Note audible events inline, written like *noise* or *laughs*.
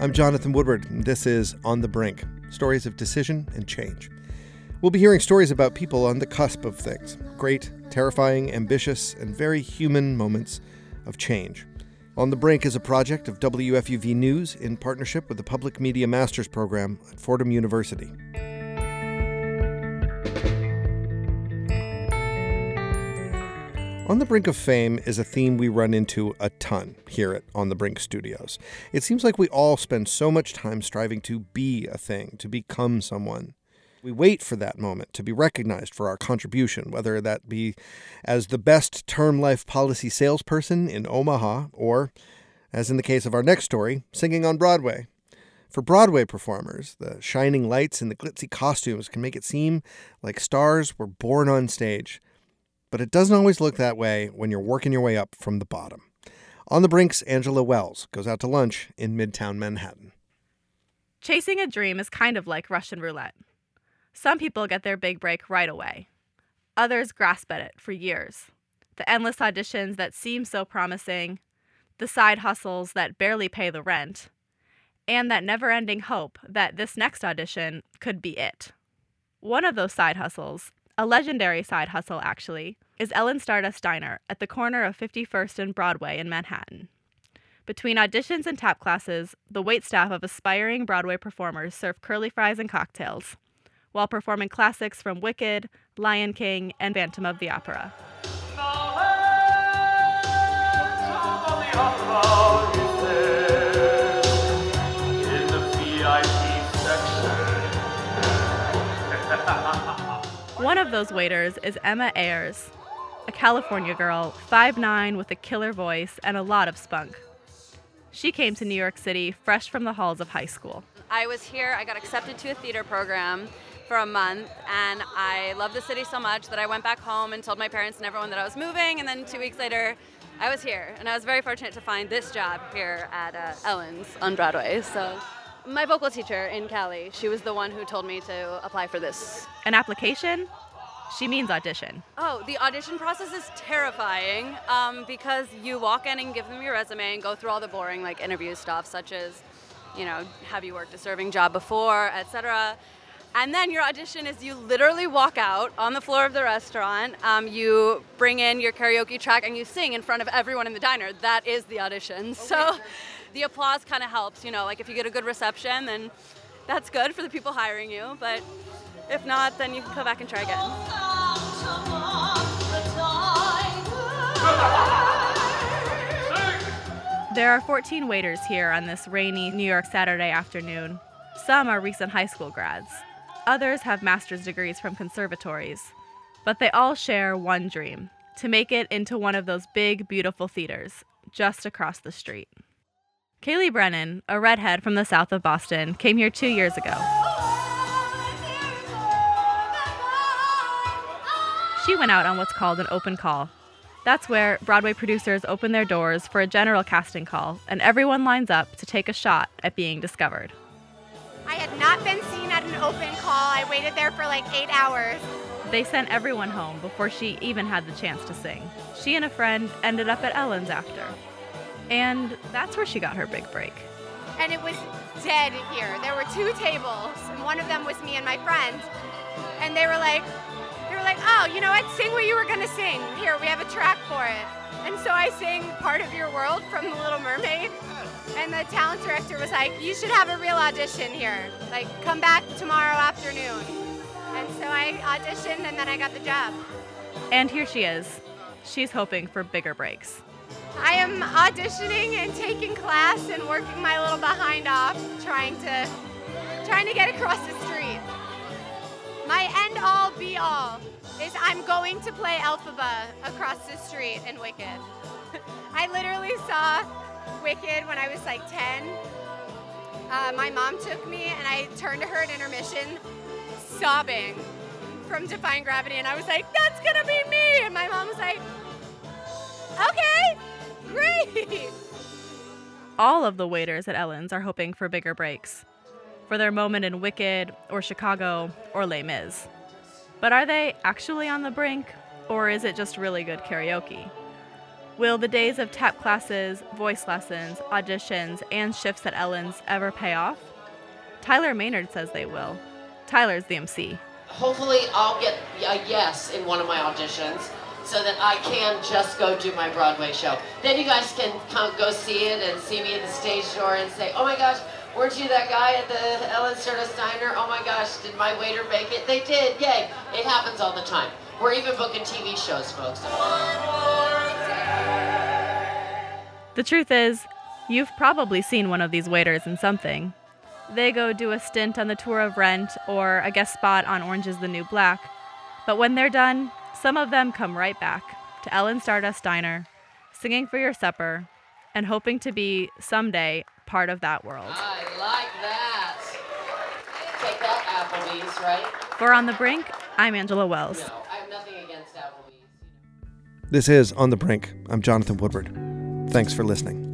I'm Jonathan Woodward, and this is On the Brink Stories of Decision and Change. We'll be hearing stories about people on the cusp of things great, terrifying, ambitious, and very human moments of change. On the Brink is a project of WFUV News in partnership with the Public Media Masters Program at Fordham University. On the Brink of Fame is a theme we run into a ton here at On the Brink Studios. It seems like we all spend so much time striving to be a thing, to become someone. We wait for that moment to be recognized for our contribution, whether that be as the best term life policy salesperson in Omaha or, as in the case of our next story, singing on Broadway. For Broadway performers, the shining lights and the glitzy costumes can make it seem like stars were born on stage. But it doesn't always look that way when you're working your way up from the bottom. On the Brink's Angela Wells goes out to lunch in Midtown Manhattan. Chasing a dream is kind of like Russian roulette. Some people get their big break right away. Others grasp at it for years. The endless auditions that seem so promising, the side hustles that barely pay the rent, and that never ending hope that this next audition could be it. One of those side hustles a legendary side hustle, actually, is Ellen Stardust Diner at the corner of 51st and Broadway in Manhattan. Between auditions and tap classes, the waitstaff of aspiring Broadway performers serve curly fries and cocktails, while performing classics from Wicked, Lion King, and Phantom of the Opera. One of those waiters is Emma Ayers, a California girl, 5'9 with a killer voice and a lot of spunk. She came to New York City fresh from the halls of high school. I was here, I got accepted to a theater program for a month, and I loved the city so much that I went back home and told my parents and everyone that I was moving, and then two weeks later, I was here, and I was very fortunate to find this job here at uh, Ellen's on Broadway. So my vocal teacher in Cali, she was the one who told me to apply for this. An application? She means audition. Oh, the audition process is terrifying um, because you walk in and give them your resume and go through all the boring like interview stuff, such as, you know, have you worked a serving job before, etc. And then your audition is you literally walk out on the floor of the restaurant, um, you bring in your karaoke track, and you sing in front of everyone in the diner. That is the audition. Okay. So the applause kind of helps, you know, like if you get a good reception, then that's good for the people hiring you. But if not, then you can come back and try again. There are 14 waiters here on this rainy New York Saturday afternoon. Some are recent high school grads. Others have master's degrees from conservatories. But they all share one dream to make it into one of those big, beautiful theaters just across the street. Kaylee Brennan, a redhead from the south of Boston, came here two years ago. She went out on what's called an open call. That's where Broadway producers open their doors for a general casting call, and everyone lines up to take a shot at being discovered. I had not been seen at an open call. I waited there for like eight hours. They sent everyone home before she even had the chance to sing. She and a friend ended up at Ellen's after. And that's where she got her big break. And it was dead here. There were two tables, and one of them was me and my friend. And they were like, they were like, oh, you know what? Sing what you were gonna sing. Here, we have a track for it. And so I sang Part of Your World from The Little Mermaid. And the talent director was like, you should have a real audition here. Like, come back tomorrow afternoon. And so I auditioned and then I got the job. And here she is. She's hoping for bigger breaks. I am auditioning and taking class and working my little behind off, trying to trying to get across the street. My end all be all is I'm going to play Elphaba across the street in Wicked. *laughs* I literally saw Wicked when I was like 10. Uh, my mom took me and I turned to her at intermission, sobbing from Defying Gravity, and I was like, "That's gonna be me!" And my mom was like, "Okay." *laughs* All of the waiters at Ellen's are hoping for bigger breaks, for their moment in Wicked or Chicago or Les Mis. But are they actually on the brink, or is it just really good karaoke? Will the days of tap classes, voice lessons, auditions, and shifts at Ellen's ever pay off? Tyler Maynard says they will. Tyler's the MC. Hopefully, I'll get a yes in one of my auditions so that I can just go do my Broadway show. Then you guys can come go see it and see me at the stage door and say, oh my gosh, weren't you that guy at the Ellen Stardust Diner? Oh my gosh, did my waiter make it? They did, yay. It happens all the time. We're even booking TV shows, folks. The truth is, you've probably seen one of these waiters in something. They go do a stint on the tour of Rent or a guest spot on Orange is the New Black. But when they're done, some of them come right back to Ellen Stardust Diner, singing for your supper, and hoping to be someday part of that world. I like that. Take that, Applebee's, right? For On the Brink, I'm Angela Wells. No, I have nothing against Applebee's. This is On the Brink. I'm Jonathan Woodward. Thanks for listening.